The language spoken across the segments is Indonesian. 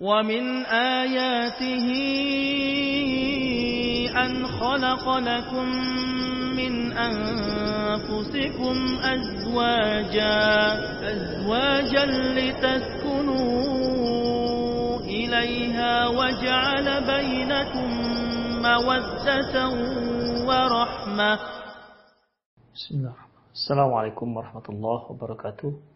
ومن آياته أن خلق لكم من أنفسكم أزواجا أزواجا لتسكنوا إليها وجعل بينكم مودة ورحمة. بسم الله السلام عليكم ورحمة الله وبركاته.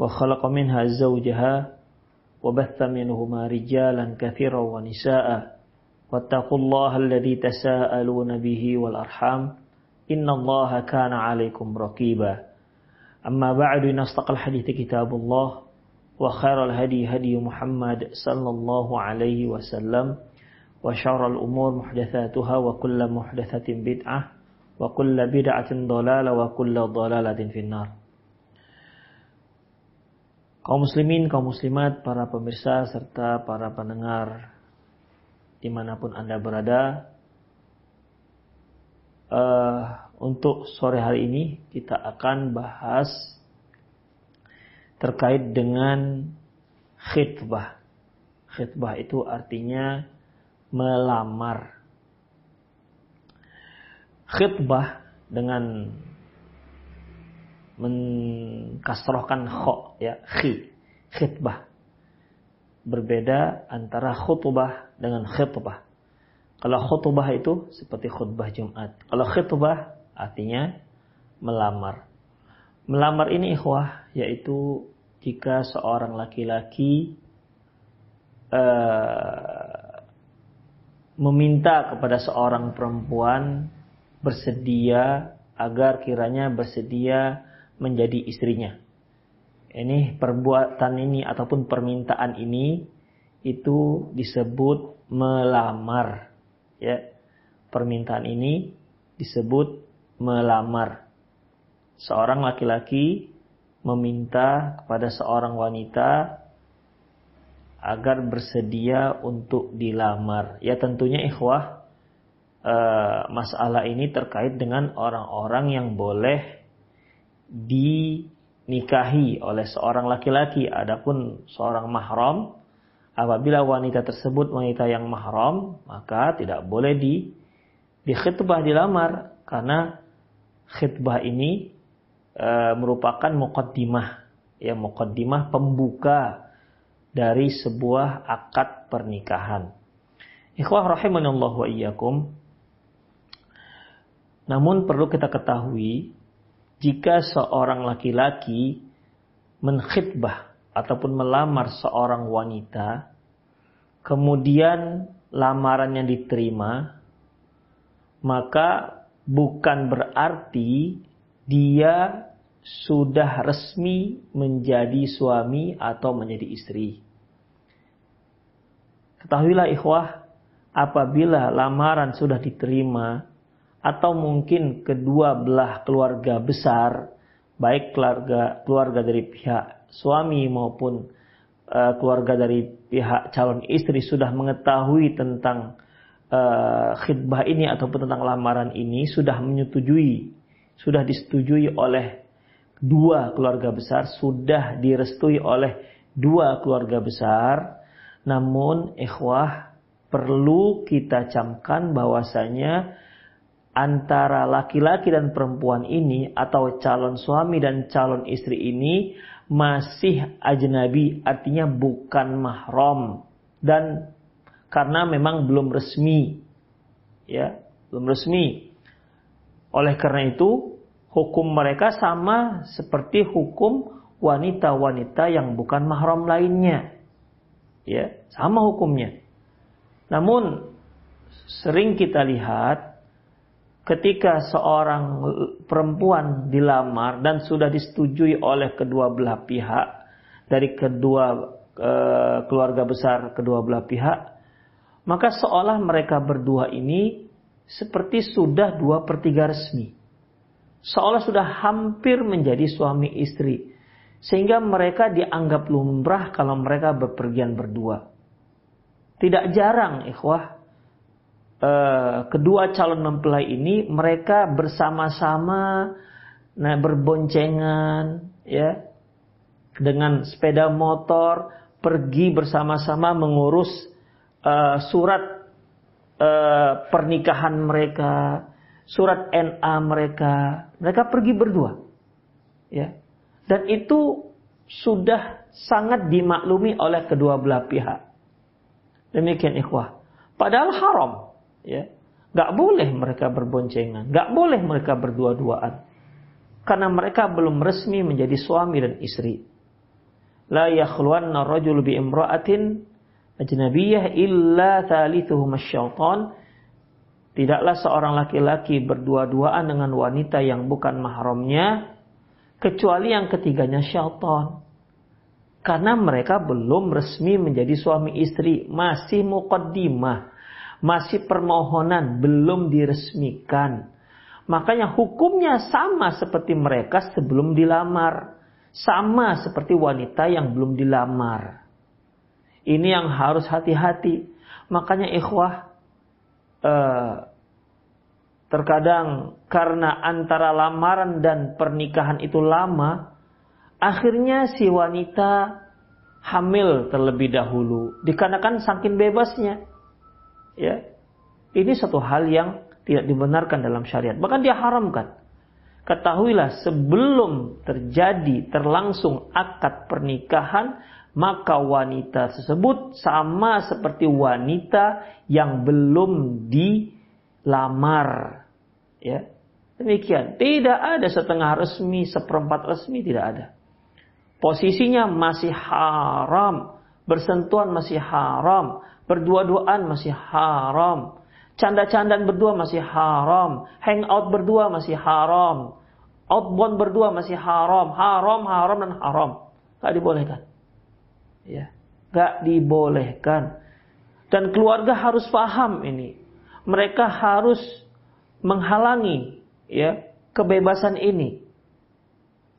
وخلق منها زوجها وبث منهما رجالا كثيرا ونساء. واتقوا الله الذي تساءلون به والأرحام. إن الله كان عليكم رقيبا. أما بعد نستقل الحديث كتاب الله. وخير الهدي هدي محمد صلى الله عليه وسلم. وشر الأمور محدثاتها وكل محدثة بدعة وكل بدعة ضلالة وكل ضلالة في النار. Kaum muslimin, kaum muslimat, para pemirsa serta para pendengar di mana pun anda berada, uh, untuk sore hari ini kita akan bahas terkait dengan khitbah. Khitbah itu artinya melamar. Khitbah dengan mengkasrohkan kho ya khi khitbah. Berbeda antara khutbah dengan khitbah. Kalau khutbah itu seperti khutbah Jumat. Kalau khitbah artinya melamar. Melamar ini ikhwah yaitu jika seorang laki-laki uh, meminta kepada seorang perempuan bersedia agar kiranya bersedia menjadi istrinya. Ini perbuatan ini ataupun permintaan ini itu disebut melamar. Ya. Permintaan ini disebut melamar. Seorang laki-laki meminta kepada seorang wanita agar bersedia untuk dilamar. Ya tentunya ikhwah eh, masalah ini terkait dengan orang-orang yang boleh dinikahi oleh seorang laki-laki adapun seorang mahram apabila wanita tersebut wanita yang mahram maka tidak boleh di di khitbah dilamar karena khitbah ini e, merupakan muqaddimah ya muqaddimah pembuka dari sebuah akad pernikahan. Ikhwah rahimanallah wa iyyakum. Namun perlu kita ketahui jika seorang laki-laki menkhidbah ataupun melamar seorang wanita, kemudian lamarannya diterima, maka bukan berarti dia sudah resmi menjadi suami atau menjadi istri. Ketahuilah ikhwah, apabila lamaran sudah diterima, atau mungkin kedua belah keluarga besar, baik keluarga keluarga dari pihak suami maupun uh, keluarga dari pihak calon istri sudah mengetahui tentang uh, khidbah ini ataupun tentang lamaran ini sudah menyetujui, sudah disetujui oleh dua keluarga besar, sudah direstui oleh dua keluarga besar. Namun ikhwah perlu kita camkan bahwasanya antara laki-laki dan perempuan ini atau calon suami dan calon istri ini masih ajnabi artinya bukan mahram dan karena memang belum resmi. Ya, belum resmi. Oleh karena itu, hukum mereka sama seperti hukum wanita-wanita yang bukan mahram lainnya. Ya, sama hukumnya. Namun sering kita lihat ketika seorang perempuan dilamar dan sudah disetujui oleh kedua belah pihak dari kedua uh, keluarga besar kedua belah pihak, maka seolah mereka berdua ini seperti sudah dua per tiga resmi. Seolah sudah hampir menjadi suami istri. Sehingga mereka dianggap lumrah kalau mereka berpergian berdua. Tidak jarang ikhwah eh, kedua calon mempelai ini mereka bersama-sama nah berboncengan ya dengan sepeda motor pergi bersama-sama mengurus uh, surat uh, pernikahan mereka, surat NA mereka. Mereka pergi berdua. Ya. Dan itu sudah sangat dimaklumi oleh kedua belah pihak. Demikian ikhwah. Padahal haram, ya. Gak boleh mereka berboncengan, gak boleh mereka berdua-duaan. Karena mereka belum resmi menjadi suami dan istri. La yakhluwanna rajul bi imra'atin ajnabiyah illa thalithuhum syaitan. Tidaklah seorang laki-laki berdua-duaan dengan wanita yang bukan mahramnya kecuali yang ketiganya syaitan. Karena mereka belum resmi menjadi suami istri, masih muqaddimah, masih permohonan, belum diresmikan. Makanya hukumnya sama seperti mereka sebelum dilamar. Sama seperti wanita yang belum dilamar. Ini yang harus hati-hati. Makanya ikhwah, eh, terkadang karena antara lamaran dan pernikahan itu lama, Akhirnya si wanita hamil terlebih dahulu dikarenakan saking bebasnya. Ya. Ini satu hal yang tidak dibenarkan dalam syariat. Bahkan dia haramkan. Ketahuilah sebelum terjadi terlangsung akad pernikahan maka wanita tersebut sama seperti wanita yang belum dilamar. Ya. Demikian. Tidak ada setengah resmi, seperempat resmi tidak ada. Posisinya masih haram. Bersentuhan masih haram. Berdua-duaan masih haram. Canda-candaan berdua masih haram. Hangout berdua masih haram. Outbound berdua masih haram. Haram, haram, dan haram. Gak dibolehkan. Ya. Gak dibolehkan. Dan keluarga harus paham ini. Mereka harus menghalangi ya kebebasan ini.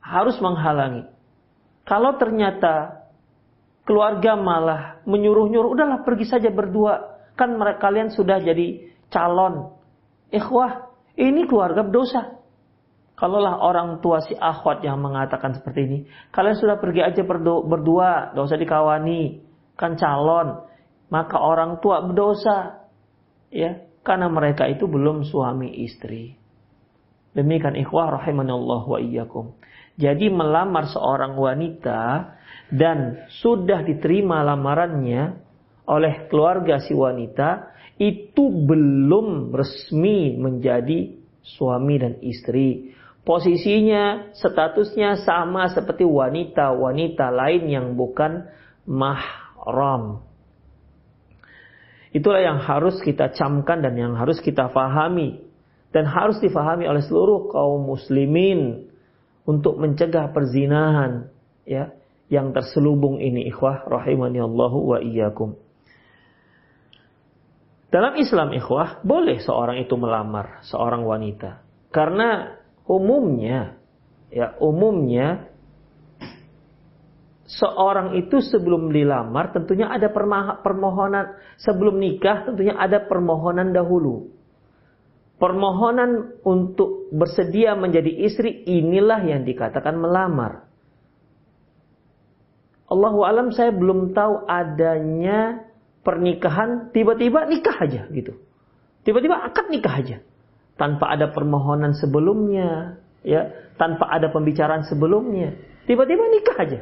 Harus menghalangi. Kalau ternyata keluarga malah menyuruh-nyuruh, udahlah pergi saja berdua. Kan mereka kalian sudah jadi calon. Ikhwah, ini keluarga berdosa. Kalaulah orang tua si akhwat yang mengatakan seperti ini, kalian sudah pergi aja berdua, gak usah dikawani, kan calon. Maka orang tua berdosa, ya, karena mereka itu belum suami istri. Demikian ikhwah rahimanallah wa iyyakum. Jadi melamar seorang wanita dan sudah diterima lamarannya oleh keluarga si wanita itu belum resmi menjadi suami dan istri. Posisinya, statusnya sama seperti wanita-wanita lain yang bukan mahram. Itulah yang harus kita camkan dan yang harus kita fahami. Dan harus difahami oleh seluruh kaum muslimin untuk mencegah perzinahan ya yang terselubung ini ikhwah rahimani Allahu wa iyyakum. Dalam Islam ikhwah boleh seorang itu melamar seorang wanita karena umumnya ya umumnya seorang itu sebelum dilamar tentunya ada permohonan sebelum nikah tentunya ada permohonan dahulu permohonan untuk bersedia menjadi istri inilah yang dikatakan melamar. Allahu alam saya belum tahu adanya pernikahan tiba-tiba nikah aja gitu. Tiba-tiba akad nikah aja. Tanpa ada permohonan sebelumnya, ya, tanpa ada pembicaraan sebelumnya. Tiba-tiba nikah aja.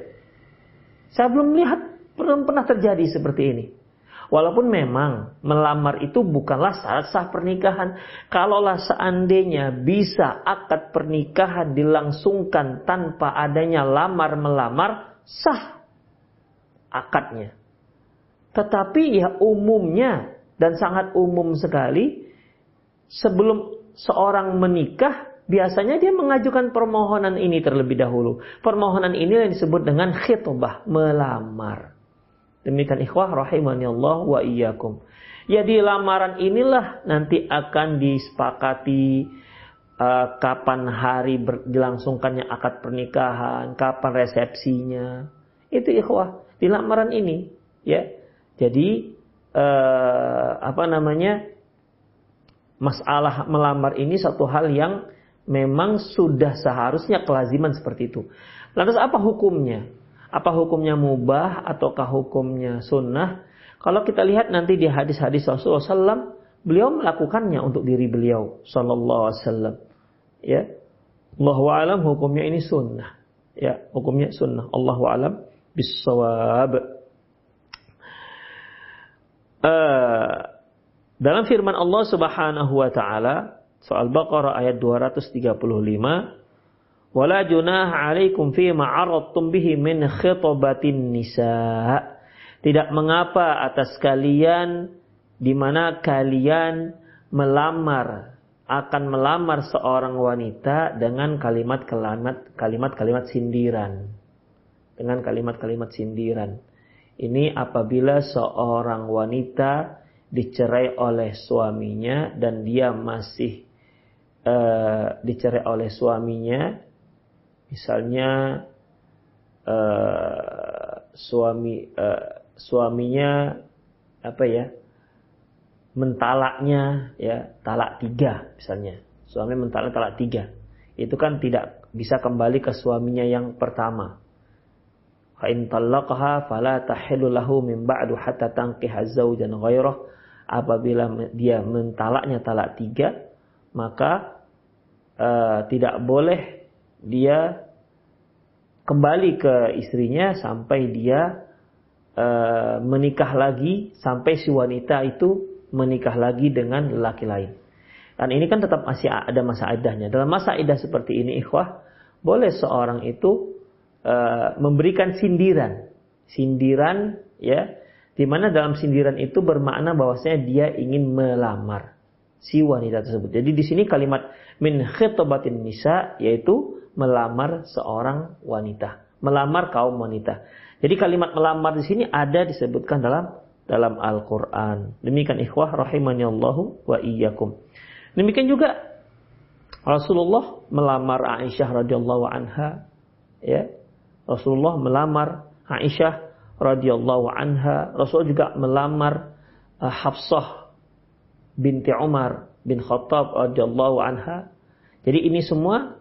Saya belum lihat belum pernah terjadi seperti ini. Walaupun memang melamar itu bukanlah syarat sah pernikahan. Kalaulah seandainya bisa akad pernikahan dilangsungkan tanpa adanya lamar-melamar, sah akadnya. Tetapi ya umumnya dan sangat umum sekali sebelum seorang menikah biasanya dia mengajukan permohonan ini terlebih dahulu. Permohonan ini yang disebut dengan khitbah, melamar. Demikian ikhwah rahimani Allah wa iyyakum. Ya di lamaran inilah nanti akan disepakati uh, kapan hari ber, dilangsungkannya akad pernikahan, kapan resepsinya. Itu ikhwah di lamaran ini, ya. Jadi uh, apa namanya? Masalah melamar ini satu hal yang memang sudah seharusnya kelaziman seperti itu. Lantas apa hukumnya? Apa hukumnya mubah ataukah hukumnya sunnah? Kalau kita lihat nanti di hadis-hadis Rasulullah SAW, beliau melakukannya untuk diri beliau Sallallahu Alaihi Wasallam. Ya, Allah alam hukumnya ini sunnah. Ya, hukumnya sunnah. Allah alam bisawab. Uh, dalam firman Allah Subhanahu wa taala soal Baqarah ayat 235 Wala junah alaikum fi ma'aradtum bihi min khitabatin nisa. Tidak mengapa atas kalian di mana kalian melamar akan melamar seorang wanita dengan kalimat-kalimat kalimat-kalimat sindiran. Dengan kalimat-kalimat sindiran. Ini apabila seorang wanita dicerai oleh suaminya dan dia masih uh, dicerai oleh suaminya Misalnya uh, suami uh, suaminya apa ya mentalaknya ya talak tiga misalnya. Suami mentalak talak tiga. Itu kan tidak bisa kembali ke suaminya yang pertama fa in talaqaha fala tahillu lahu min ba'du hatta tanqiha zawjan ghairah apabila dia mentalaknya talak tiga maka uh, tidak boleh dia kembali ke istrinya sampai dia e, menikah lagi sampai si wanita itu menikah lagi dengan lelaki lain. Dan ini kan tetap masih ada masa idahnya. Dalam masa idah seperti ini ikhwah, boleh seorang itu e, memberikan sindiran. Sindiran ya, di mana dalam sindiran itu bermakna bahwasanya dia ingin melamar si wanita tersebut. Jadi di sini kalimat min khitabatin nisa yaitu melamar seorang wanita, melamar kaum wanita. Jadi kalimat melamar di sini ada disebutkan dalam dalam Al-Qur'an. Demikian ikhwah rahimani Allahu wa iyyakum. Demikian juga Rasulullah melamar Aisyah radhiyallahu anha ya. Rasulullah melamar Aisyah radhiyallahu anha. Rasul juga melamar uh, Hafsah binti Umar bin Khattab radhiyallahu anha. Jadi ini semua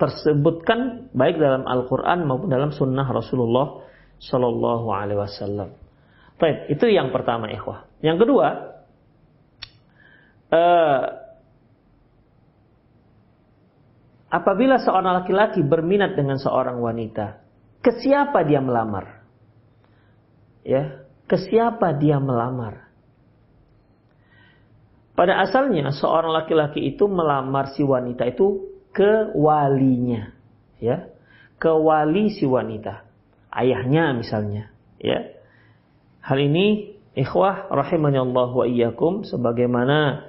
tersebutkan baik dalam Al-Quran maupun dalam Sunnah Rasulullah Shallallahu Alaihi Wasallam. Baik, itu yang pertama, ikhwah. Yang kedua, uh, apabila seorang laki-laki berminat dengan seorang wanita, ke siapa dia melamar? Ya, ke siapa dia melamar? Pada asalnya seorang laki-laki itu melamar si wanita itu ke walinya, ya, ke wali si wanita, ayahnya misalnya, ya. Hal ini ikhwah rahimani Allah wa iyyakum sebagaimana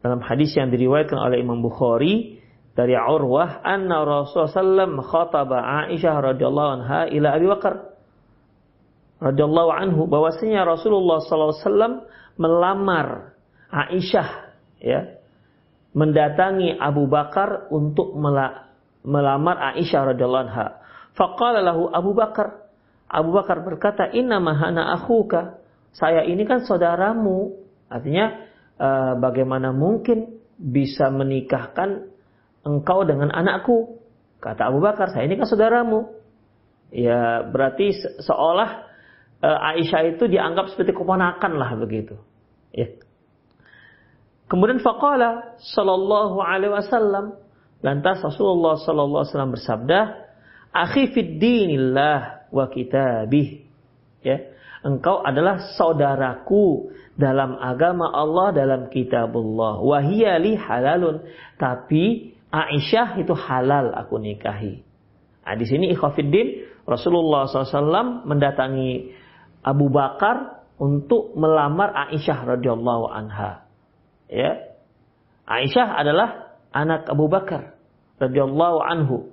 dalam hadis yang diriwayatkan oleh Imam Bukhari dari Urwah anna Rasulullah sallam khataba Aisyah radhiyallahu anha ila Abi Bakar radhiyallahu anhu bahwasanya Rasulullah sallallahu alaihi wasallam melamar Aisyah ya mendatangi Abu Bakar untuk melamar Aisyah radhiyallahu anha. Faqala lahu Abu Bakar. Abu Bakar berkata, "Inna mahana akhuka." Saya ini kan saudaramu. Artinya uh, bagaimana mungkin bisa menikahkan engkau dengan anakku? Kata Abu Bakar, "Saya ini kan saudaramu." Ya, berarti seolah uh, Aisyah itu dianggap seperti keponakan lah begitu. Ya. Kemudian faqala sallallahu alaihi wasallam lantas Rasulullah sallallahu alaihi wasallam bersabda, "Akhi fid dinillah wa kitabih." Ya. Engkau adalah saudaraku dalam agama Allah dalam kitabullah. Wahiyali halalun. Tapi Aisyah itu halal aku nikahi. Nah, di sini ikhwafiddin Rasulullah SAW mendatangi Abu Bakar untuk melamar Aisyah radhiyallahu anha. Ya. Aisyah adalah anak Abu Bakar radhiyallahu anhu.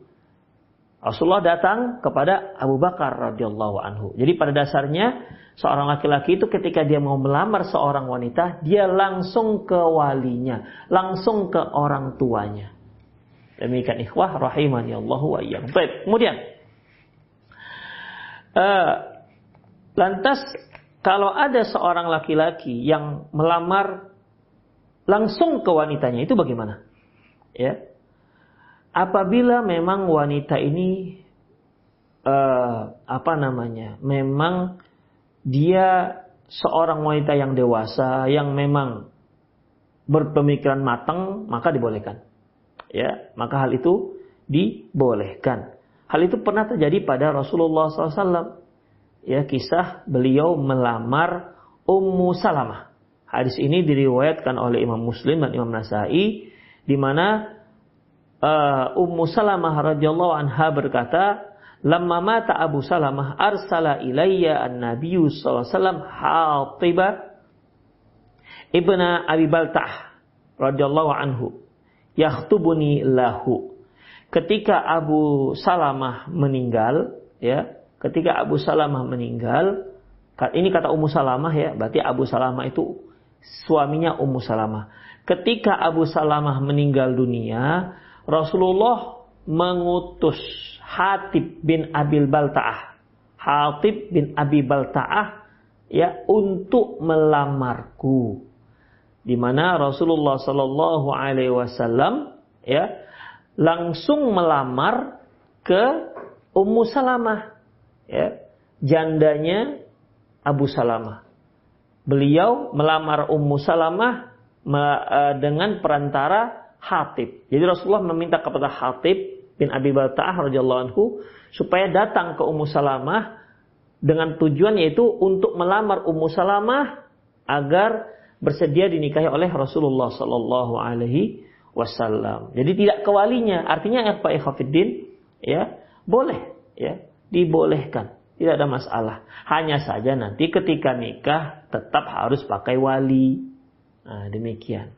Rasulullah datang kepada Abu Bakar radhiyallahu anhu. Jadi pada dasarnya seorang laki-laki itu ketika dia mau melamar seorang wanita, dia langsung ke walinya, langsung ke orang tuanya. Demikian ikhwah rahimani Allah wa iyyakum. Baik, kemudian uh, lantas kalau ada seorang laki-laki yang melamar langsung ke wanitanya itu bagaimana? Ya apabila memang wanita ini uh, apa namanya memang dia seorang wanita yang dewasa yang memang berpemikiran matang maka dibolehkan ya maka hal itu dibolehkan. Hal itu pernah terjadi pada Rasulullah SAW ya kisah beliau melamar Ummu Salamah. Hadis ini diriwayatkan oleh Imam Muslim dan Imam Nasai di mana uh, Ummu Salamah radhiyallahu anha berkata, "Lamma mata Abu Salamah arsala ilayya an-nabiy sallallahu alaihi wasallam Hatiba ibna Abi Baltah radhiyallahu anhu yakhtubuni lahu." Ketika Abu Salamah meninggal, ya, ketika Abu Salamah meninggal, ini kata Ummu Salamah ya, berarti Abu Salamah itu suaminya Ummu Salamah. Ketika Abu Salamah meninggal dunia, Rasulullah mengutus Hatib bin Abil Balta'ah. Hatib bin Abi Balta'ah ya untuk melamarku. Di mana Rasulullah Shallallahu Alaihi Wasallam ya langsung melamar ke Ummu Salamah ya jandanya Abu Salamah. Beliau melamar Ummu Salamah eh, dengan perantara Hatib. Jadi Rasulullah meminta kepada Hatib bin Abi Balta'ah radhiyallahu anhu supaya datang ke Ummu Salamah dengan tujuan yaitu untuk melamar Ummu Salamah agar bersedia dinikahi oleh Rasulullah sallallahu alaihi wasallam. Jadi tidak kewalinya, artinya apa ikhwatiddin? Ya, boleh ya, dibolehkan. Tidak ada masalah. Hanya saja nanti ketika nikah tetap harus pakai wali. Nah, demikian.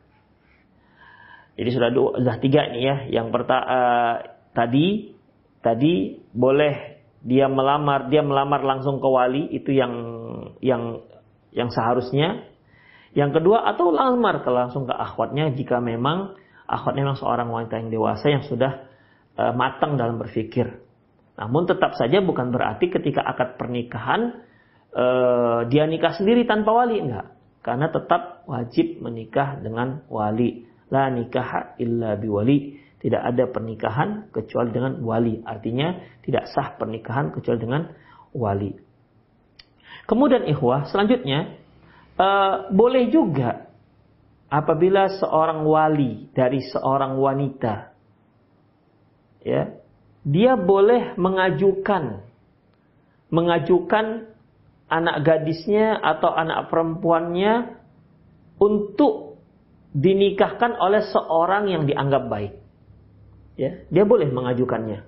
Jadi sudah dua, sudah tiga nih ya. Yang pertama uh, tadi tadi boleh dia melamar dia melamar langsung ke wali itu yang yang yang seharusnya. Yang kedua atau lamar ke langsung ke akhwatnya jika memang akhwatnya memang seorang wanita yang dewasa yang sudah uh, matang dalam berpikir. Namun tetap saja bukan berarti ketika akad pernikahan uh, dia nikah sendiri tanpa wali enggak. Karena tetap wajib menikah dengan wali la nikaha illa biwali. Tidak ada pernikahan kecuali dengan wali. Artinya tidak sah pernikahan kecuali dengan wali. Kemudian ikhwah, selanjutnya uh, boleh juga apabila seorang wali dari seorang wanita ya, dia boleh mengajukan mengajukan anak gadisnya atau anak perempuannya untuk dinikahkan oleh seorang yang dianggap baik. Ya, dia boleh mengajukannya.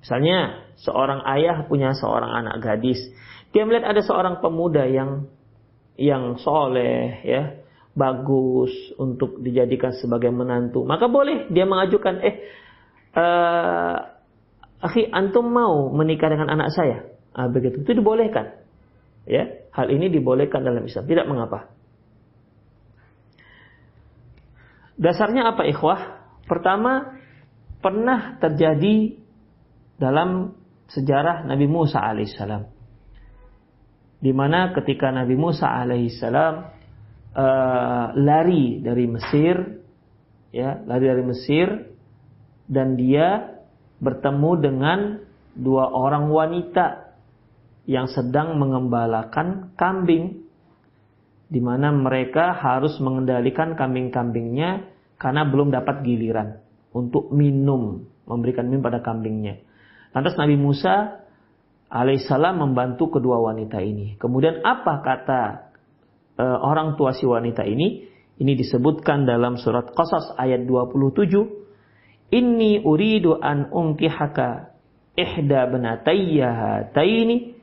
Misalnya, seorang ayah punya seorang anak gadis. Dia melihat ada seorang pemuda yang yang soleh, ya, bagus untuk dijadikan sebagai menantu. Maka boleh dia mengajukan, eh, uh, akhi, antum mau menikah dengan anak saya? Ah, begitu. Itu dibolehkan. Ya, hal ini dibolehkan dalam Islam. Tidak mengapa. Dasarnya apa ikhwah? Pertama, pernah terjadi dalam sejarah Nabi Musa alaihissalam. Di mana ketika Nabi Musa alaihissalam uh, lari dari Mesir, ya, lari dari Mesir, dan dia bertemu dengan dua orang wanita yang sedang mengembalakan kambing di mana mereka harus mengendalikan kambing-kambingnya karena belum dapat giliran untuk minum, memberikan minum pada kambingnya. Lantas Nabi Musa alaihissalam membantu kedua wanita ini. Kemudian apa kata e, orang tua si wanita ini? Ini disebutkan dalam surat Qasas ayat 27. Inni uridu an unkihaka ihda benatayya hataini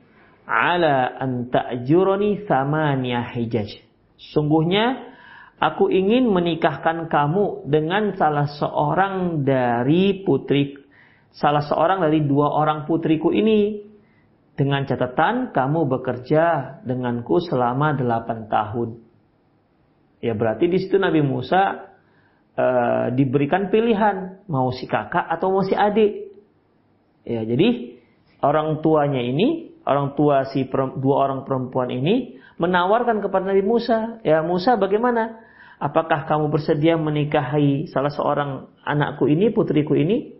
ala an ta'jurani thamaniyah hijaj. Sungguhnya aku ingin menikahkan kamu dengan salah seorang dari putri salah seorang dari dua orang putriku ini dengan catatan kamu bekerja denganku selama delapan tahun. Ya berarti di situ Nabi Musa e, diberikan pilihan mau si kakak atau mau si adik. Ya jadi orang tuanya ini, orang tua si dua orang perempuan ini menawarkan kepada Nabi Musa, ya Musa bagaimana? Apakah kamu bersedia menikahi salah seorang anakku ini, putriku ini?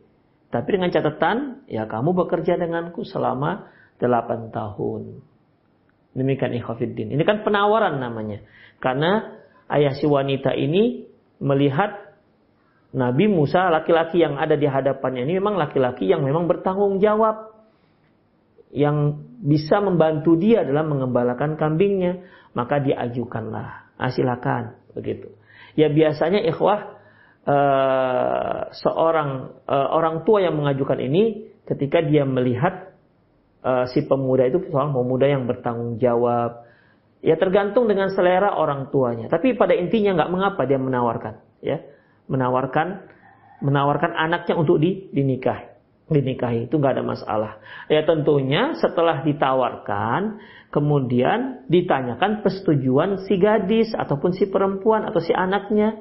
Tapi dengan catatan, ya kamu bekerja denganku selama delapan tahun. Demikian ikhwafiddin. Ini kan penawaran namanya. Karena ayah si wanita ini melihat Nabi Musa laki-laki yang ada di hadapannya ini memang laki-laki yang memang bertanggung jawab yang bisa membantu dia dalam mengembalakan kambingnya maka diajukanlah ah, silakan begitu ya biasanya ikhwah uh, seorang uh, orang tua yang mengajukan ini ketika dia melihat uh, si pemuda itu seorang pemuda yang bertanggung jawab Ya tergantung dengan selera orang tuanya. Tapi pada intinya nggak mengapa dia menawarkan, ya, menawarkan menawarkan anaknya untuk di, dinikahi. Dinikahi itu nggak ada masalah. Ya tentunya setelah ditawarkan, kemudian ditanyakan persetujuan si gadis ataupun si perempuan atau si anaknya.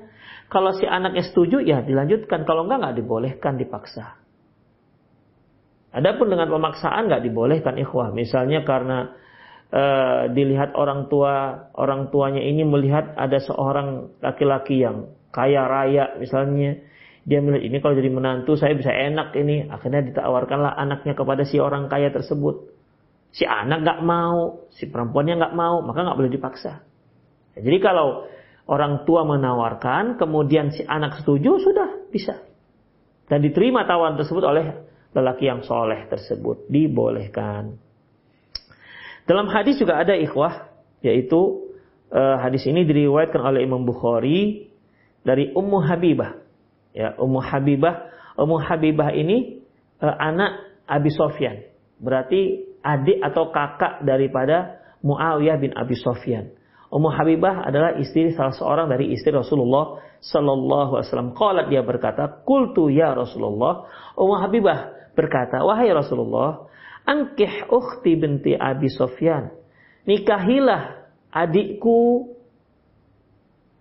Kalau si anaknya setuju, ya dilanjutkan. Kalau enggak, nggak dibolehkan dipaksa. Adapun dengan pemaksaan nggak dibolehkan ikhwah. Misalnya karena uh, dilihat orang tua orang tuanya ini melihat ada seorang laki-laki yang kaya raya misalnya. Dia melihat ini kalau jadi menantu saya bisa enak ini. Akhirnya ditawarkanlah anaknya kepada si orang kaya tersebut. Si anak nggak mau si perempuannya nggak mau maka nggak boleh dipaksa. Jadi kalau orang tua menawarkan kemudian si anak setuju sudah bisa. Dan diterima tawaran tersebut oleh lelaki yang soleh tersebut dibolehkan dalam hadis juga ada ikhwah, yaitu uh, hadis ini diriwayatkan oleh Imam Bukhari dari Ummu Habibah. Ya, Ummu Habibah, Ummu Habibah ini uh, anak Abi Sofyan. Berarti adik atau kakak daripada Muawiyah bin Abi Sofyan. Ummu Habibah adalah istri salah seorang dari istri Rasulullah Sallallahu Alaihi Wasallam. Qalat dia berkata, Kultu ya Rasulullah. Ummu Habibah berkata, wahai Rasulullah, Angkih ukhti binti Abi Sofyan. Nikahilah adikku,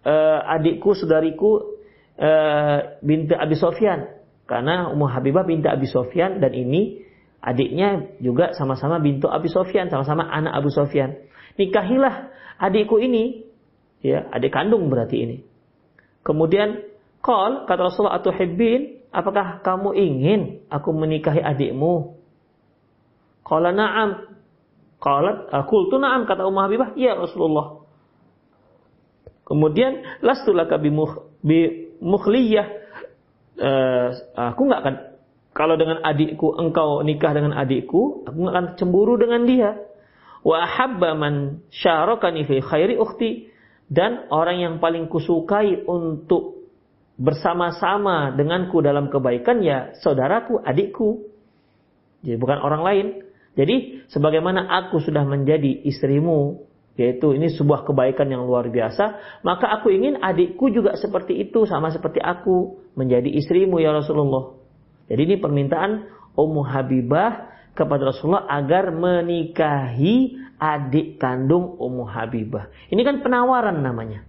uh, adikku, saudariku uh, binti Abi Sofyan. Karena Ummu Habibah binti Abi Sofyan dan ini adiknya juga sama-sama bintu Abi Sofyan, sama-sama anak Abu Sofyan. Nikahilah adikku ini, ya adik kandung berarti ini. Kemudian Kal kata Rasulullah atau Hibbin, apakah kamu ingin aku menikahi adikmu? Qala na'am. Qalat, qultu na'am kata Ummu Habibah, "Ya Rasulullah." Kemudian lastu laka bi mukhliyah. Uh, aku nggak akan kalau dengan adikku engkau nikah dengan adikku, aku nggak akan cemburu dengan dia. Wa habba man syarakani fi khairi ukhti dan orang yang paling kusukai untuk bersama-sama denganku dalam kebaikan ya saudaraku, adikku. Jadi bukan orang lain. Jadi sebagaimana aku sudah menjadi istrimu, yaitu ini sebuah kebaikan yang luar biasa, maka aku ingin adikku juga seperti itu, sama seperti aku menjadi istrimu ya Rasulullah. Jadi ini permintaan Ummu Habibah kepada Rasulullah agar menikahi adik kandung Ummu Habibah. Ini kan penawaran namanya.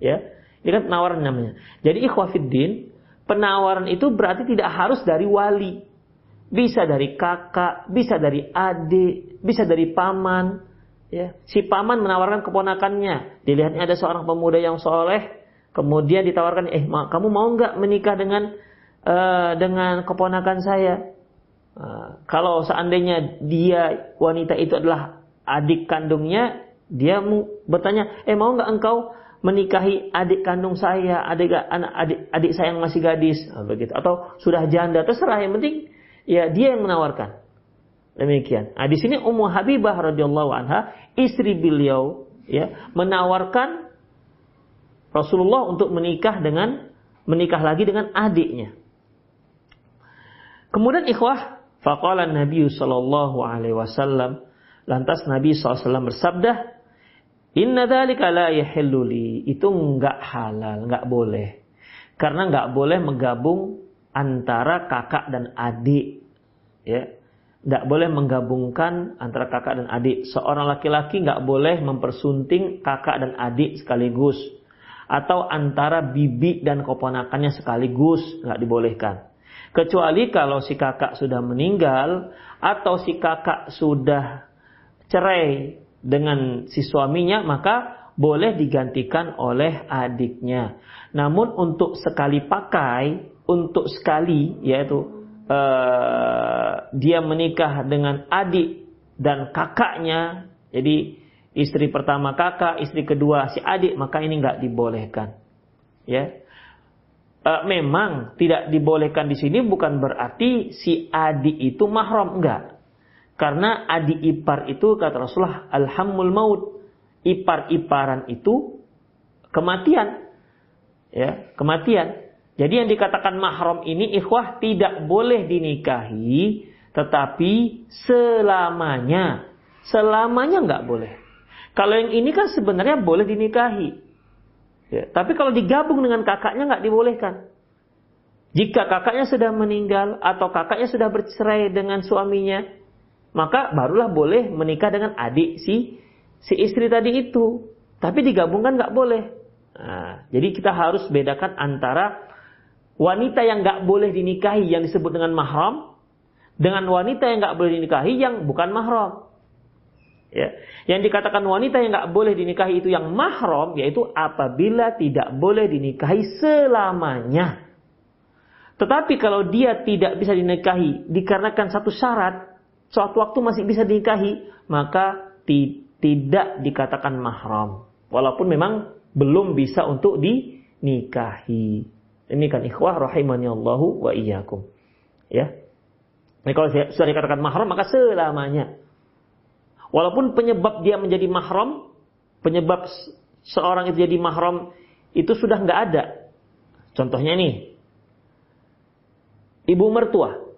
Ya. Ini kan penawaran namanya. Jadi ikhwafiddin, penawaran itu berarti tidak harus dari wali. Bisa dari kakak, bisa dari adik, bisa dari paman. Ya. Si paman menawarkan keponakannya. Dilihatnya ada seorang pemuda yang soleh. Kemudian ditawarkan, eh kamu mau nggak menikah dengan uh, dengan keponakan saya? Uh, kalau seandainya dia wanita itu adalah adik kandungnya, dia bertanya, eh mau nggak engkau menikahi adik kandung saya, adik anak adik adik saya yang masih gadis, nah, begitu. Atau sudah janda, terserah yang penting ya dia yang menawarkan. Demikian. Nah, di sini Ummu Habibah radhiyallahu anha, istri beliau ya, menawarkan Rasulullah untuk menikah dengan menikah lagi dengan adiknya. Kemudian ikhwah, faqala Nabi sallallahu alaihi wasallam, lantas Nabi SAW bersabda, "Inna dzalika la yahillu Itu enggak halal, enggak boleh. Karena enggak boleh menggabung antara kakak dan adik. Ya. Tidak boleh menggabungkan antara kakak dan adik. Seorang laki-laki nggak boleh mempersunting kakak dan adik sekaligus atau antara bibi dan keponakannya sekaligus nggak dibolehkan. Kecuali kalau si kakak sudah meninggal atau si kakak sudah cerai dengan si suaminya maka boleh digantikan oleh adiknya. Namun untuk sekali pakai, untuk sekali yaitu uh, dia menikah dengan adik dan kakaknya, jadi istri pertama kakak, istri kedua si adik, maka ini nggak dibolehkan. Ya, e, memang tidak dibolehkan di sini bukan berarti si adik itu mahram enggak. Karena adik ipar itu kata Rasulullah alhamul maut. Ipar-iparan itu kematian. Ya, kematian. Jadi yang dikatakan mahram ini ikhwah tidak boleh dinikahi tetapi selamanya. Selamanya nggak boleh. Kalau yang ini kan sebenarnya boleh dinikahi. Ya, tapi kalau digabung dengan kakaknya nggak dibolehkan. Jika kakaknya sudah meninggal atau kakaknya sudah bercerai dengan suaminya, maka barulah boleh menikah dengan adik si si istri tadi itu. Tapi digabungkan nggak boleh. Nah, jadi kita harus bedakan antara wanita yang nggak boleh dinikahi yang disebut dengan mahram dengan wanita yang nggak boleh dinikahi yang bukan mahram. Ya. Yang dikatakan wanita yang nggak boleh dinikahi itu yang mahram, yaitu apabila tidak boleh dinikahi selamanya. Tetapi kalau dia tidak bisa dinikahi dikarenakan satu syarat, suatu waktu masih bisa dinikahi, maka ti tidak dikatakan mahram. Walaupun memang belum bisa untuk dinikahi. Ini kan ikhwah rahimani Allahu wa iyyakum. Ya. Nah, kalau sudah dikatakan mahram maka selamanya. Walaupun penyebab dia menjadi mahram, penyebab seorang itu jadi mahram itu sudah nggak ada. Contohnya nih, ibu mertua.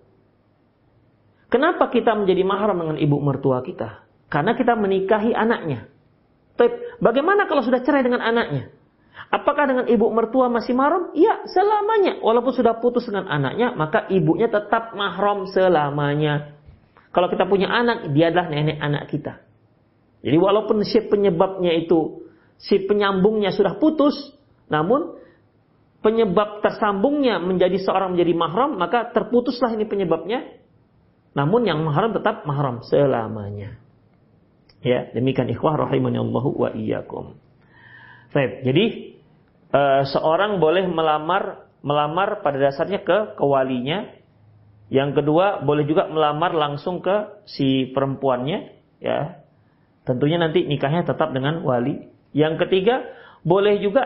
Kenapa kita menjadi mahram dengan ibu mertua kita? Karena kita menikahi anaknya. Tapi bagaimana kalau sudah cerai dengan anaknya? Apakah dengan ibu mertua masih mahram? Iya, selamanya. Walaupun sudah putus dengan anaknya, maka ibunya tetap mahram selamanya. Kalau kita punya anak, dia adalah nenek anak kita. Jadi walaupun si penyebabnya itu, si penyambungnya sudah putus, namun penyebab tersambungnya menjadi seorang menjadi mahram, maka terputuslah ini penyebabnya. Namun yang mahram tetap mahram selamanya. Ya, demikian ikhwah rahimani Allah wa iyyakum. Baik, jadi uh, seorang boleh melamar melamar pada dasarnya ke kewalinya yang kedua, boleh juga melamar langsung ke si perempuannya, ya. Tentunya nanti nikahnya tetap dengan wali. Yang ketiga, boleh juga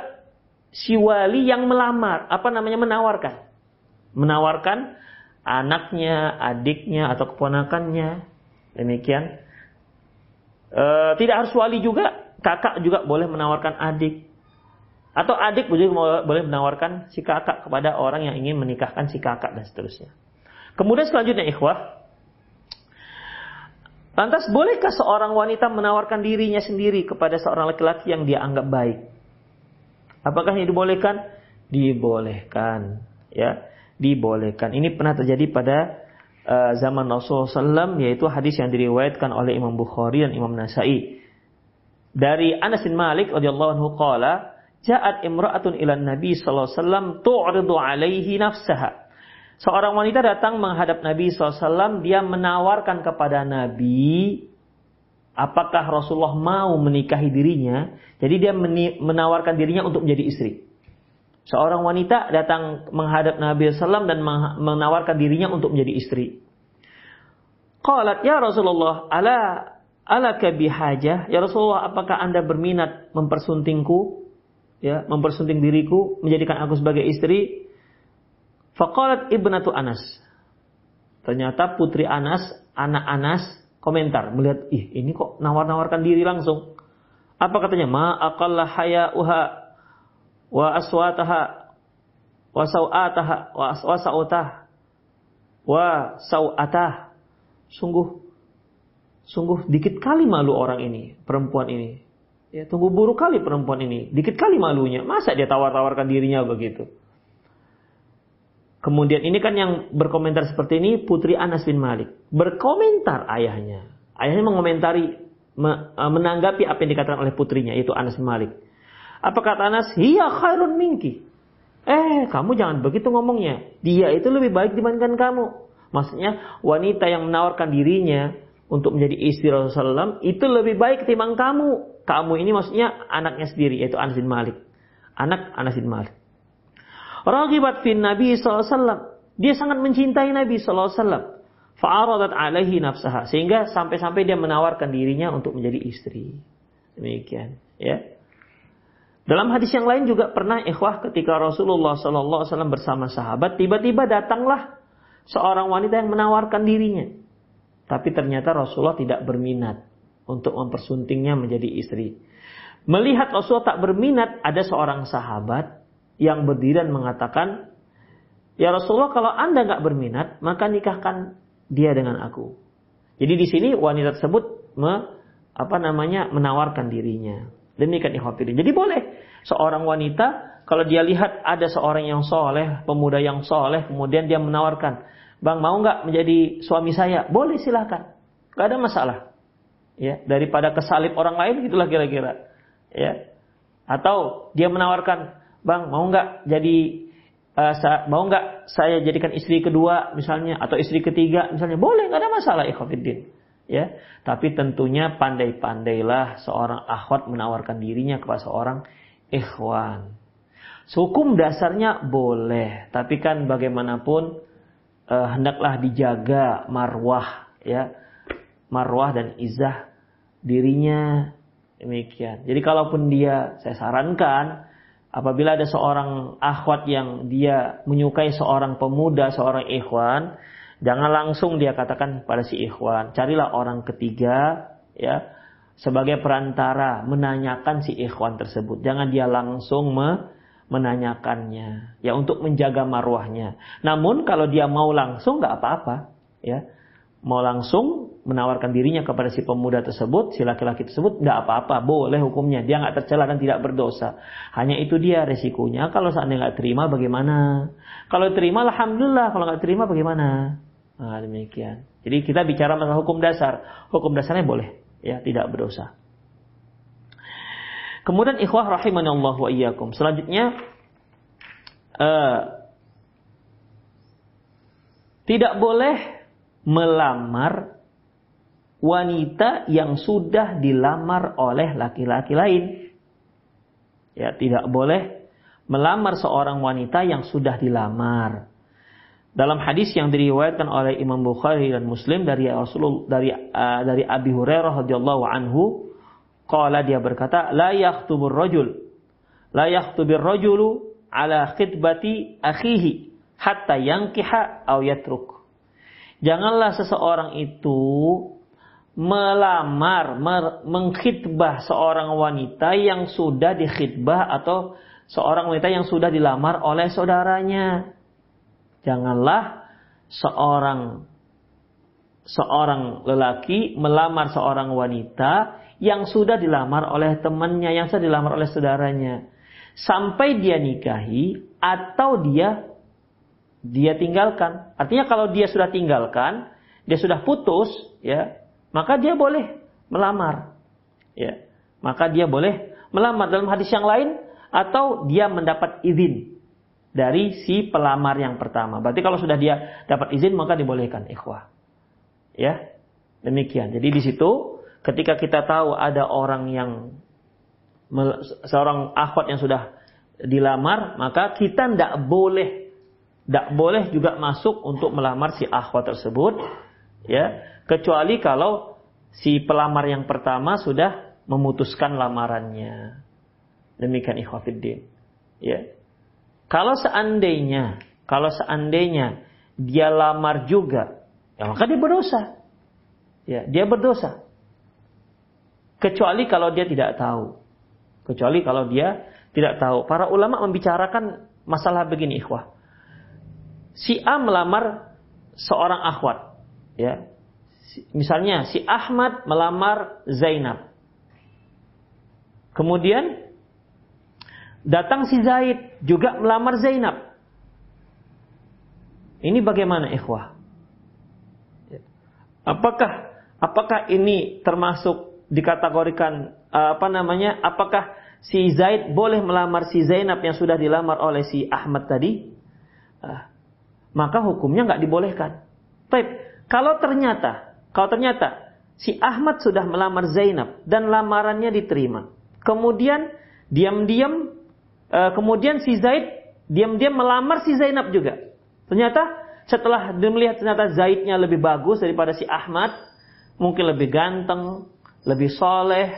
si wali yang melamar, apa namanya menawarkan. Menawarkan anaknya, adiknya atau keponakannya. Demikian. E, tidak harus wali juga, kakak juga boleh menawarkan adik. Atau adik juga boleh menawarkan si kakak kepada orang yang ingin menikahkan si kakak dan seterusnya. Kemudian selanjutnya ikhwah. Lantas bolehkah seorang wanita menawarkan dirinya sendiri kepada seorang laki-laki yang dia anggap baik? Apakah ini dibolehkan? Dibolehkan. Ya, dibolehkan. Ini pernah terjadi pada uh, zaman Rasulullah SAW, yaitu hadis yang diriwayatkan oleh Imam Bukhari dan Imam Nasai. Dari Anas bin Malik radhiyallahu anhu qala, "Ja'at imra'atun ila Nabi sallallahu alaihi wasallam tu'ridu alaihi nafsaha." Seorang wanita datang menghadap Nabi SAW, dia menawarkan kepada Nabi apakah Rasulullah mau menikahi dirinya. Jadi dia menawarkan dirinya untuk menjadi istri. Seorang wanita datang menghadap Nabi SAW dan menawarkan dirinya untuk menjadi istri. Qalat ya Rasulullah ala ala bihajah ya Rasulullah apakah anda berminat mempersuntingku ya mempersunting diriku menjadikan aku sebagai istri Faqalat ibnatu Anas. Ternyata putri Anas, anak Anas komentar melihat ih ini kok nawar-nawarkan diri langsung. Apa katanya? Ma aqalla haya'uha wa aswataha wa sawataha wa sawatah wa sawatah. Sungguh sungguh dikit kali malu orang ini, perempuan ini. Ya, tunggu buruk kali perempuan ini. Dikit kali malunya. Masa dia tawar-tawarkan dirinya begitu? Kemudian ini kan yang berkomentar seperti ini putri Anas bin Malik. Berkomentar ayahnya. Ayahnya mengomentari, e, menanggapi apa yang dikatakan oleh putrinya, yaitu Anas bin Malik. Apa kata Anas? Hiya khairun minki. Eh, kamu jangan begitu ngomongnya. Dia itu lebih baik dibandingkan kamu. Maksudnya, wanita yang menawarkan dirinya untuk menjadi istri Rasulullah SAW, itu lebih baik ketimbang kamu. Kamu ini maksudnya anaknya sendiri, yaitu Anas bin Malik. Anak Anas bin Malik. Ragibat fin Nabi SAW. Dia sangat mencintai Nabi SAW. Fa'aradat alaihi nafsaha. Sehingga sampai-sampai dia menawarkan dirinya untuk menjadi istri. Demikian. Ya. Dalam hadis yang lain juga pernah ikhwah ketika Rasulullah SAW bersama sahabat. Tiba-tiba datanglah seorang wanita yang menawarkan dirinya. Tapi ternyata Rasulullah tidak berminat untuk mempersuntingnya menjadi istri. Melihat Rasulullah tak berminat, ada seorang sahabat yang berdiri dan mengatakan, Ya Rasulullah kalau anda nggak berminat, maka nikahkan dia dengan aku. Jadi di sini wanita tersebut me, apa namanya menawarkan dirinya. Demikian ikhwatirin. Jadi boleh seorang wanita kalau dia lihat ada seorang yang soleh, pemuda yang soleh, kemudian dia menawarkan, bang mau nggak menjadi suami saya? Boleh silahkan, gak ada masalah. Ya daripada kesalip orang lain gitulah kira-kira. Ya atau dia menawarkan, bang mau nggak jadi uh, sa mau nggak saya jadikan istri kedua misalnya atau istri ketiga misalnya boleh nggak ada masalah ikhwatiddin ya. Tapi tentunya pandai-pandailah seorang akhwat menawarkan dirinya kepada seorang ikhwan. Hukum dasarnya boleh tapi kan bagaimanapun uh, hendaklah dijaga marwah ya. Marwah dan izah dirinya. Demikian. Jadi kalaupun dia saya sarankan apabila ada seorang akhwat yang dia menyukai seorang pemuda, seorang ikhwan, jangan langsung dia katakan pada si ikhwan. Carilah orang ketiga ya sebagai perantara menanyakan si ikhwan tersebut. Jangan dia langsung me menanyakannya ya untuk menjaga marwahnya. Namun kalau dia mau langsung nggak apa-apa ya mau langsung menawarkan dirinya kepada si pemuda tersebut, si laki-laki tersebut, tidak apa-apa, boleh hukumnya. Dia nggak tercela dan tidak berdosa. Hanya itu dia resikonya. Kalau seandainya nggak terima, bagaimana? Kalau terima, alhamdulillah. Kalau nggak terima, bagaimana? Nah, demikian. Jadi kita bicara masalah hukum dasar. Hukum dasarnya boleh, ya, tidak berdosa. Kemudian ikhwah rahimani Allah wa iyyakum. Selanjutnya uh, tidak boleh melamar wanita yang sudah dilamar oleh laki-laki lain. Ya, tidak boleh melamar seorang wanita yang sudah dilamar. Dalam hadis yang diriwayatkan oleh Imam Bukhari dan Muslim dari Rasulullah dari uh, dari Abi Hurairah radhiyallahu anhu, qala dia berkata, la yakhtubur rajul la yakhtubir rajulu ala khitbati akhihi hatta yankiha aw yatruk. Janganlah seseorang itu melamar, mengkhidbah seorang wanita yang sudah dikhidbah atau seorang wanita yang sudah dilamar oleh saudaranya. Janganlah seorang seorang lelaki melamar seorang wanita yang sudah dilamar oleh temannya, yang sudah dilamar oleh saudaranya. Sampai dia nikahi atau dia dia tinggalkan. Artinya kalau dia sudah tinggalkan, dia sudah putus, ya, maka dia boleh melamar. Ya. Maka dia boleh melamar dalam hadis yang lain atau dia mendapat izin dari si pelamar yang pertama. Berarti kalau sudah dia dapat izin maka dibolehkan ikhwah. Ya. Demikian. Jadi di situ ketika kita tahu ada orang yang seorang akhwat yang sudah dilamar, maka kita tidak boleh tidak boleh juga masuk untuk melamar si akhwat tersebut, ya, kecuali kalau si pelamar yang pertama sudah memutuskan lamarannya. Demikian ikhwafiddin. Ya. Kalau seandainya, kalau seandainya dia lamar juga, Ya, maka dia berdosa. Ya, dia berdosa. Kecuali kalau dia tidak tahu. Kecuali kalau dia tidak tahu. Para ulama membicarakan masalah begini, ikhwah. Si A melamar seorang akhwat, ya. Misalnya si Ahmad melamar Zainab. Kemudian datang si Zaid juga melamar Zainab. Ini bagaimana ikhwah? Apakah apakah ini termasuk dikategorikan apa namanya? Apakah si Zaid boleh melamar si Zainab yang sudah dilamar oleh si Ahmad tadi? Ah, maka hukumnya nggak dibolehkan. Baik, kalau ternyata kalau ternyata si Ahmad sudah melamar Zainab dan lamarannya diterima, kemudian diam-diam uh, kemudian si Zaid diam-diam melamar si Zainab juga. Ternyata setelah dia melihat ternyata Zaidnya lebih bagus daripada si Ahmad, mungkin lebih ganteng, lebih soleh,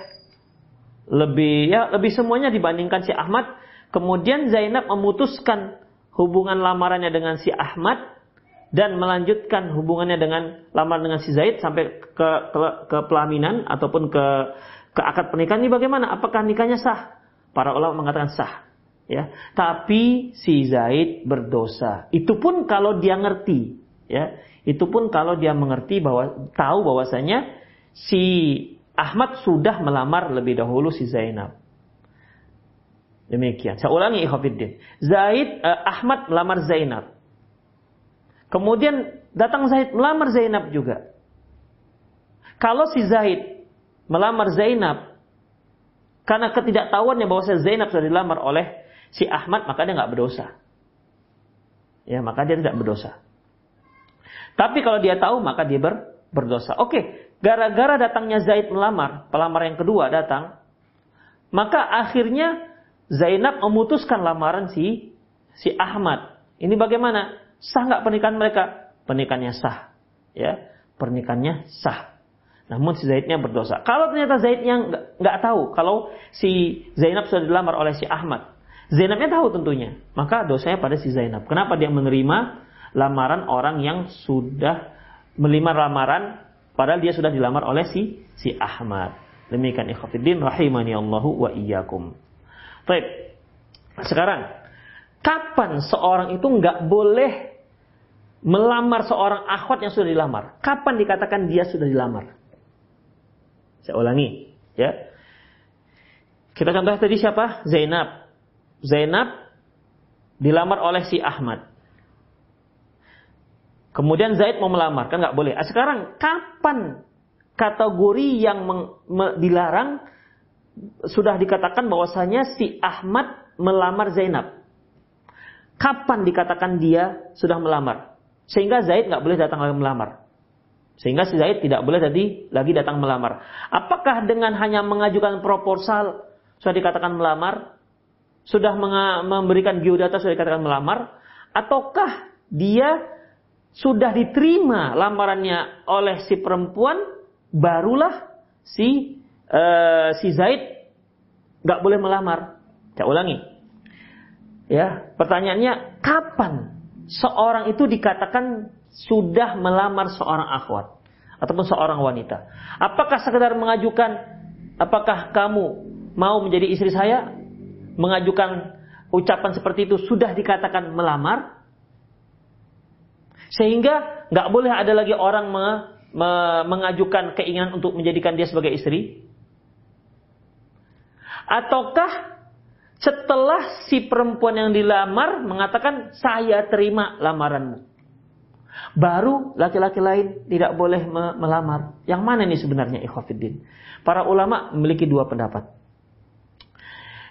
lebih ya lebih semuanya dibandingkan si Ahmad. Kemudian Zainab memutuskan hubungan lamarannya dengan si Ahmad dan melanjutkan hubungannya dengan lamaran dengan si Zaid sampai ke, ke, ke pelaminan ataupun ke ke akad pernikahan ini bagaimana? Apakah nikahnya sah? Para ulama mengatakan sah ya. Tapi si Zaid berdosa. Itu pun kalau dia ngerti. Ya. Itu pun kalau dia mengerti bahwa tahu bahwasanya si Ahmad sudah melamar lebih dahulu si Zainab. Demikian. Saya ulangi ikhwatiddin Zaid eh, Ahmad melamar Zainab. Kemudian datang Zaid melamar Zainab juga. Kalau si Zaid melamar Zainab karena ketidaktahuannya bahwa Zainab sudah dilamar oleh si Ahmad maka dia nggak berdosa. Ya, maka dia tidak berdosa. Tapi kalau dia tahu maka dia ber, berdosa. Oke, gara-gara datangnya Zaid melamar, pelamar yang kedua datang, maka akhirnya Zainab memutuskan lamaran si si Ahmad. Ini bagaimana? Sah nggak pernikahan mereka? Pernikahannya sah. Ya, pernikahannya sah. Namun si Zaidnya berdosa. Kalau ternyata Zaidnya nggak tahu kalau si Zainab sudah dilamar oleh si Ahmad, Zainabnya tahu tentunya. Maka dosanya pada si Zainab. Kenapa dia menerima lamaran orang yang sudah menerima lamaran padahal dia sudah dilamar oleh si si Ahmad. Demikian ikhwatiddin rahimani Allahu wa iyyakum. Baik. Sekarang, kapan seorang itu nggak boleh melamar seorang akhwat yang sudah dilamar? Kapan dikatakan dia sudah dilamar? Saya ulangi, ya. Kita contoh tadi siapa? Zainab. Zainab dilamar oleh si Ahmad. Kemudian Zaid mau melamar, kan nggak boleh. Ah, sekarang kapan kategori yang dilarang sudah dikatakan bahwasanya si Ahmad melamar Zainab? Kapan dikatakan dia sudah melamar? Sehingga Zaid nggak boleh datang lagi melamar. Sehingga si Zaid tidak boleh jadi lagi datang melamar. Apakah dengan hanya mengajukan proposal sudah dikatakan melamar? Sudah memberikan geodata sudah dikatakan melamar ataukah dia sudah diterima lamarannya oleh si perempuan barulah si uh, si Zaid nggak boleh melamar. Saya ulangi. Ya, pertanyaannya kapan seorang itu dikatakan sudah melamar seorang akhwat ataupun seorang wanita? Apakah sekedar mengajukan apakah kamu mau menjadi istri saya? Mengajukan ucapan seperti itu sudah dikatakan melamar, sehingga nggak boleh ada lagi orang me, me, mengajukan keinginan untuk menjadikan dia sebagai istri? Ataukah setelah si perempuan yang dilamar mengatakan saya terima lamaranmu, baru laki-laki lain tidak boleh melamar? Yang mana ini sebenarnya ikhwafiddin? Para ulama memiliki dua pendapat.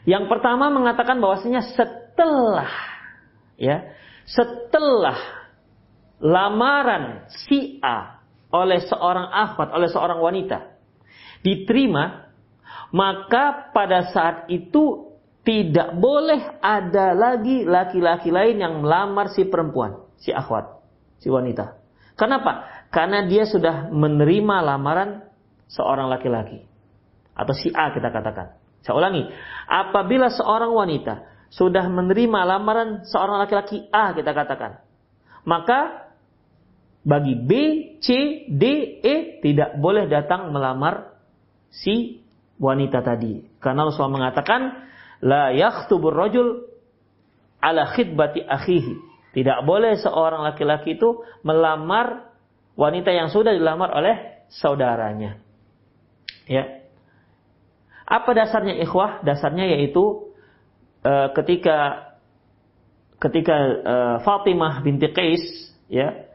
Yang pertama mengatakan bahwasanya setelah ya, setelah lamaran si A oleh seorang akhwat, oleh seorang wanita diterima, maka pada saat itu tidak boleh ada lagi laki-laki lain yang melamar si perempuan, si akhwat, si wanita. Kenapa? Karena dia sudah menerima lamaran seorang laki-laki. Atau si A kita katakan. Saya ulangi, apabila seorang wanita sudah menerima lamaran seorang laki-laki A kita katakan, maka bagi B, C, D, E tidak boleh datang melamar si wanita tadi. Karena Rasulullah mengatakan, La yakhtubur rajul ala khidbati akhihi. Tidak boleh seorang laki-laki itu melamar wanita yang sudah dilamar oleh saudaranya. Ya. Apa dasarnya ikhwah? Dasarnya yaitu e, ketika ketika e, Fatimah binti Qais ya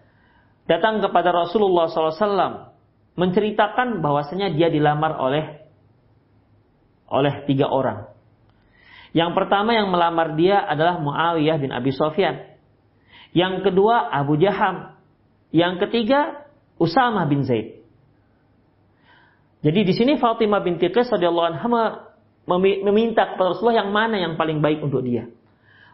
datang kepada Rasulullah SAW menceritakan bahwasanya dia dilamar oleh oleh tiga orang. Yang pertama yang melamar dia adalah Muawiyah bin Abi Sofyan. Yang kedua Abu Jaham. Yang ketiga Usama bin Zaid. Jadi di sini Fatimah binti Qais radhiyallahu anha meminta kepada Rasulullah yang mana yang paling baik untuk dia.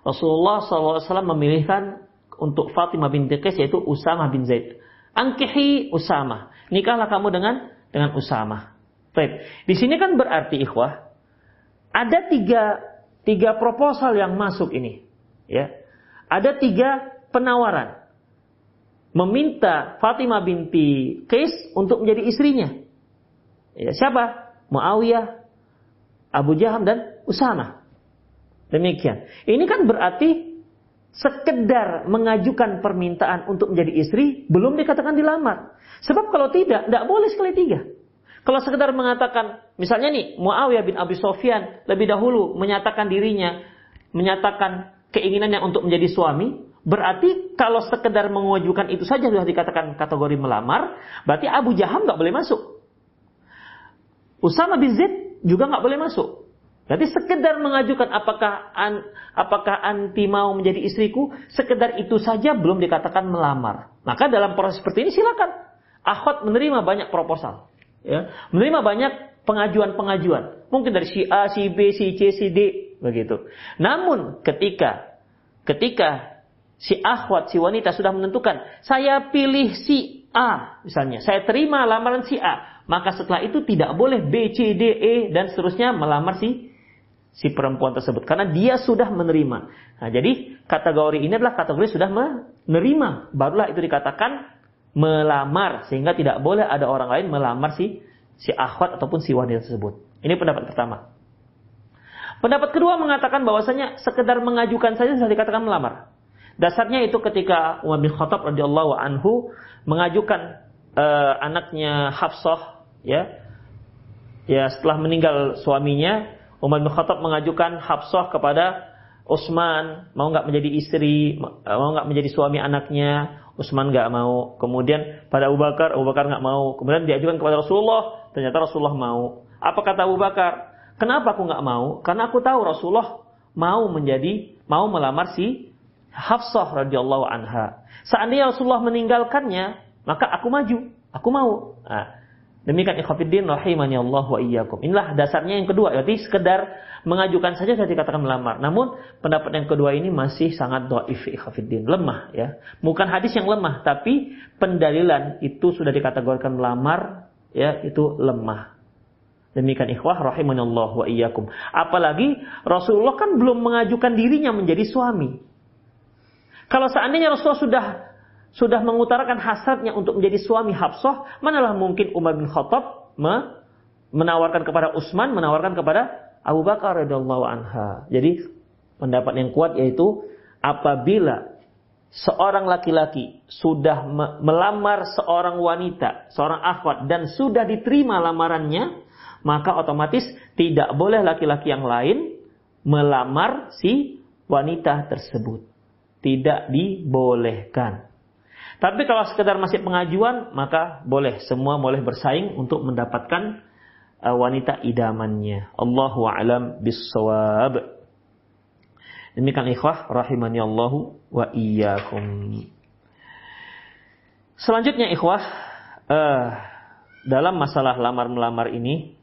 Rasulullah SAW memilihkan untuk Fatimah binti Qais yaitu Usama bin Zaid. Angkihi Usama. Nikahlah kamu dengan dengan Usama. Baik. Di sini kan berarti ikhwah ada tiga tiga proposal yang masuk ini. Ya. Ada tiga penawaran. Meminta Fatimah binti Qais untuk menjadi istrinya. Ya, siapa? Muawiyah, Abu Jaham dan Usama. Demikian. Ini kan berarti sekedar mengajukan permintaan untuk menjadi istri belum dikatakan dilamar. Sebab kalau tidak, tidak boleh sekali tiga. Kalau sekedar mengatakan, misalnya nih, Muawiyah bin Abi Sofyan lebih dahulu menyatakan dirinya, menyatakan keinginannya untuk menjadi suami, berarti kalau sekedar mengajukan itu saja sudah dikatakan kategori melamar, berarti Abu Jaham nggak boleh masuk. Usama bin Zaid juga nggak boleh masuk. Berarti sekedar mengajukan apakah an, apakah anti mau menjadi istriku, sekedar itu saja belum dikatakan melamar. Maka dalam proses seperti ini silakan. Akhwat menerima banyak proposal ya, menerima banyak pengajuan-pengajuan. Mungkin dari si A, si B, si C, si D, begitu. Namun ketika ketika si akhwat, si wanita sudah menentukan, saya pilih si A, misalnya, saya terima lamaran si A, maka setelah itu tidak boleh B, C, D, E dan seterusnya melamar si si perempuan tersebut karena dia sudah menerima. Nah, jadi kategori ini adalah kategori sudah menerima, barulah itu dikatakan melamar sehingga tidak boleh ada orang lain melamar si si akhwat ataupun si wanita tersebut. Ini pendapat pertama. Pendapat kedua mengatakan bahwasanya sekedar mengajukan saja sudah dikatakan melamar. Dasarnya itu ketika Umar bin Khattab radhiyallahu anhu mengajukan uh, anaknya Hafsah ya ya setelah meninggal suaminya Umar bin Khattab mengajukan Hafsah kepada Utsman mau nggak menjadi istri mau nggak menjadi suami anaknya Utsman nggak mau. Kemudian pada Abu Bakar, Abu Bakar nggak mau. Kemudian diajukan kepada Rasulullah, ternyata Rasulullah mau. Apa kata Abu Bakar? Kenapa aku nggak mau? Karena aku tahu Rasulullah mau menjadi, mau melamar si Hafsah radhiyallahu anha. Seandainya Rasulullah meninggalkannya, maka aku maju, aku mau. Nah, Demikian ikhwatiddin rahimani Allah wa iyyakum. Inilah dasarnya yang kedua, berarti sekedar mengajukan saja saya dikatakan melamar. Namun pendapat yang kedua ini masih sangat dhaif ikhwatiddin, lemah ya. Bukan hadis yang lemah, tapi pendalilan itu sudah dikategorikan melamar ya, itu lemah. Demikian ikhwah rahimani Allah wa iyyakum. Apalagi Rasulullah kan belum mengajukan dirinya menjadi suami. Kalau seandainya Rasulullah sudah sudah mengutarakan hasratnya untuk menjadi suami Hafsah, manalah mungkin Umar bin Khattab menawarkan kepada Utsman, menawarkan kepada Abu Bakar radhiyallahu anha. Jadi pendapat yang kuat yaitu apabila seorang laki-laki sudah melamar seorang wanita, seorang akhwat dan sudah diterima lamarannya, maka otomatis tidak boleh laki-laki yang lain melamar si wanita tersebut. Tidak dibolehkan. Tapi kalau sekedar masih pengajuan, maka boleh semua boleh bersaing untuk mendapatkan uh, wanita idamannya. Allahu a'lam bissawab. Demikian ikhwah rahimani Allahu wa iyyakum. Selanjutnya ikhwah uh, dalam masalah lamar-melamar ini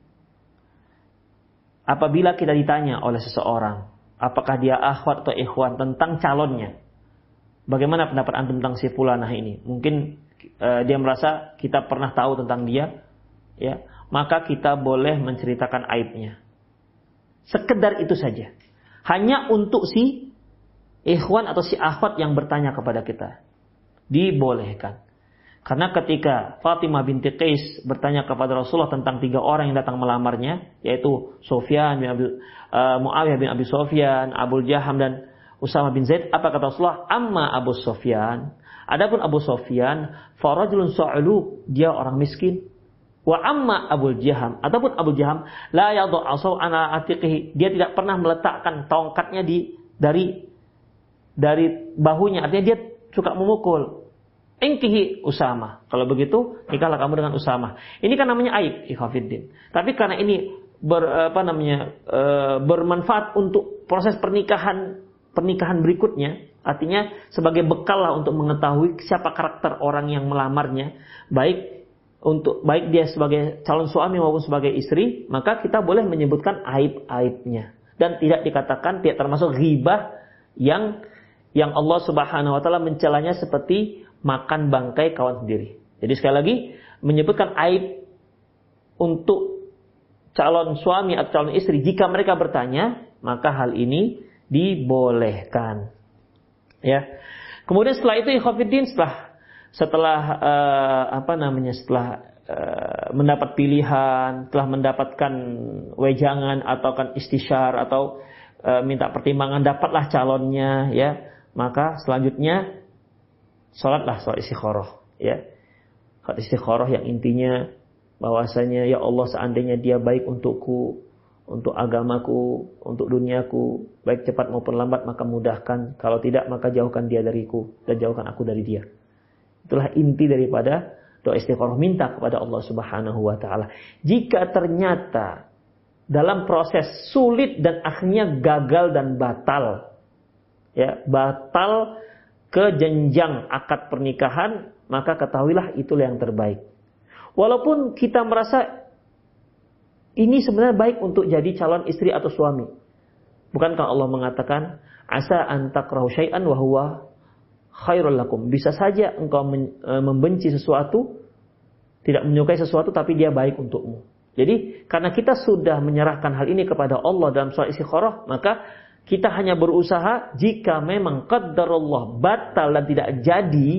apabila kita ditanya oleh seseorang apakah dia akhwat atau ikhwan tentang calonnya Bagaimana pendapat antum tentang si fulanah ini? Mungkin uh, dia merasa kita pernah tahu tentang dia, ya, maka kita boleh menceritakan aibnya. Sekedar itu saja. Hanya untuk si ikhwan atau si akhwat yang bertanya kepada kita. Dibolehkan. Karena ketika Fatimah binti Qais bertanya kepada Rasulullah tentang tiga orang yang datang melamarnya, yaitu Sofyan bin Abi, uh, Muawiyah bin Abi Sofyan, Abu Jaham dan Usama bin Zaid, apa kata Rasulullah? Amma Abu Sofyan. Adapun Abu Sofyan, farajulun sa'lu, dia orang miskin. Wa amma Abu Jaham, ataupun Abu Jaham, la yadhu asaw ana atiqihi. Dia tidak pernah meletakkan tongkatnya di dari dari bahunya, artinya dia suka memukul. Engkihi Usama. Kalau begitu, nikahlah kamu dengan Usama. Ini kan namanya aib, ikhafiddin. Tapi karena ini ber, apa namanya e, bermanfaat untuk proses pernikahan pernikahan berikutnya, artinya sebagai bekal lah untuk mengetahui siapa karakter orang yang melamarnya, baik untuk baik dia sebagai calon suami maupun sebagai istri, maka kita boleh menyebutkan aib-aibnya dan tidak dikatakan tidak termasuk ghibah yang yang Allah Subhanahu wa taala mencelanya seperti makan bangkai kawan sendiri. Jadi sekali lagi menyebutkan aib untuk calon suami atau calon istri jika mereka bertanya, maka hal ini dibolehkan. Ya. Kemudian setelah itu ikhwatiddin setelah setelah uh, apa namanya setelah uh, mendapat pilihan, telah mendapatkan wejangan atau kan istisyar atau uh, minta pertimbangan dapatlah calonnya ya, maka selanjutnya Sholatlah sholat istikharah. Ya. Sholat istikharah yang intinya bahwasanya ya Allah seandainya dia baik untukku, untuk agamaku, untuk duniaku, baik cepat maupun lambat maka mudahkan. Kalau tidak maka jauhkan dia dariku dan jauhkan aku dari dia. Itulah inti daripada doa istikharah minta kepada Allah Subhanahu wa taala. Jika ternyata dalam proses sulit dan akhirnya gagal dan batal ya, batal ke jenjang akad pernikahan, maka ketahuilah itulah yang terbaik. Walaupun kita merasa ini sebenarnya baik untuk jadi calon istri atau suami. Bukankah Allah mengatakan, asa antakrahu syai'an wa huwa khairul lakum. Bisa saja engkau e, membenci sesuatu, tidak menyukai sesuatu tapi dia baik untukmu. Jadi karena kita sudah menyerahkan hal ini kepada Allah dalam soal istikharah, maka kita hanya berusaha jika memang qaddarullah batal dan tidak jadi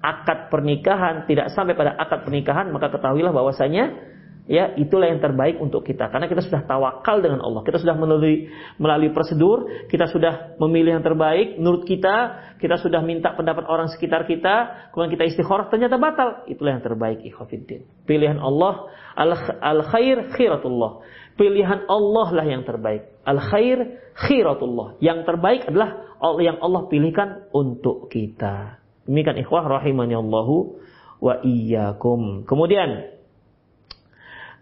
akad pernikahan, tidak sampai pada akad pernikahan, maka ketahuilah bahwasanya ya itulah yang terbaik untuk kita. Karena kita sudah tawakal dengan Allah. Kita sudah melalui melalui prosedur. Kita sudah memilih yang terbaik menurut kita. Kita sudah minta pendapat orang sekitar kita. Kemudian kita istikharah. Ternyata batal. Itulah yang terbaik ikhwatiddin pilihan Allah al, al khair khiratullah. Pilihan Allah lah yang terbaik. Al khair khiratullah. Yang terbaik adalah yang Allah pilihkan untuk kita. Demikian ikhwah rahimani Allahu wa iyyakum. Kemudian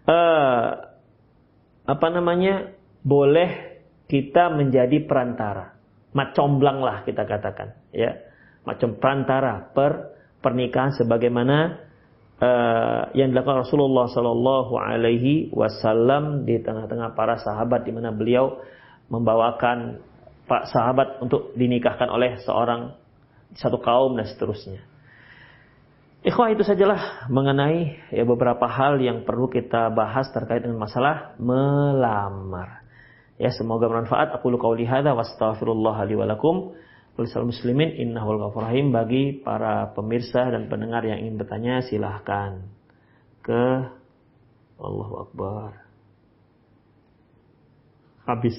uh, apa namanya? Boleh kita menjadi perantara. Macomblang lah kita katakan ya. Macam perantara per pernikahan sebagaimana uh, yang dilakukan Rasulullah Shallallahu Alaihi Wasallam di tengah-tengah para sahabat di mana beliau membawakan pak sahabat untuk dinikahkan oleh seorang satu kaum dan seterusnya. Ikhwah itu sajalah mengenai ya beberapa hal yang perlu kita bahas terkait dengan masalah melamar. Ya semoga bermanfaat. Aku luka hadza wa astaghfirullah li wa muslimin innahul ghafur rahim bagi para pemirsa dan pendengar yang ingin bertanya silahkan ke Allahu Akbar. Habis.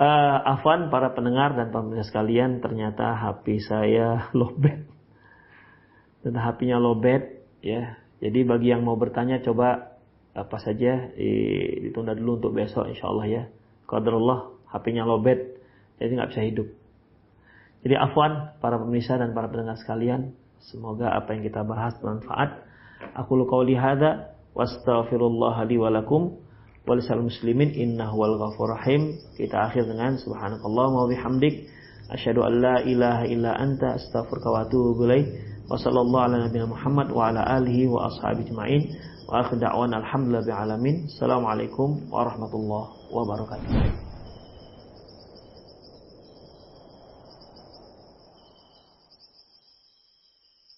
Uh, Afan para pendengar dan pemirsa sekalian ternyata HP saya lowbat dan HP-nya lowbat ya. Jadi bagi yang mau bertanya coba apa saja ditunda dulu untuk besok insya Allah ya. Qadarullah HP-nya lowbat jadi nggak bisa hidup. Jadi afwan para pemirsa dan para pendengar sekalian, semoga apa yang kita bahas bermanfaat. Aku qauli hadza wastaghfirullah li wa lakum muslimin innahu wal ghafur rahim. Kita akhir dengan subhanakallah wa bihamdik asyhadu an la ilaha illa anta astaghfiruka wa atubu ilaik. Wa sallallahu ala nabiyina Muhammad wa ala alihi wa ashabihi ajma'in. Wa akhir da'wan alhamdulillah alamin. Assalamualaikum warahmatullahi wabarakatuh.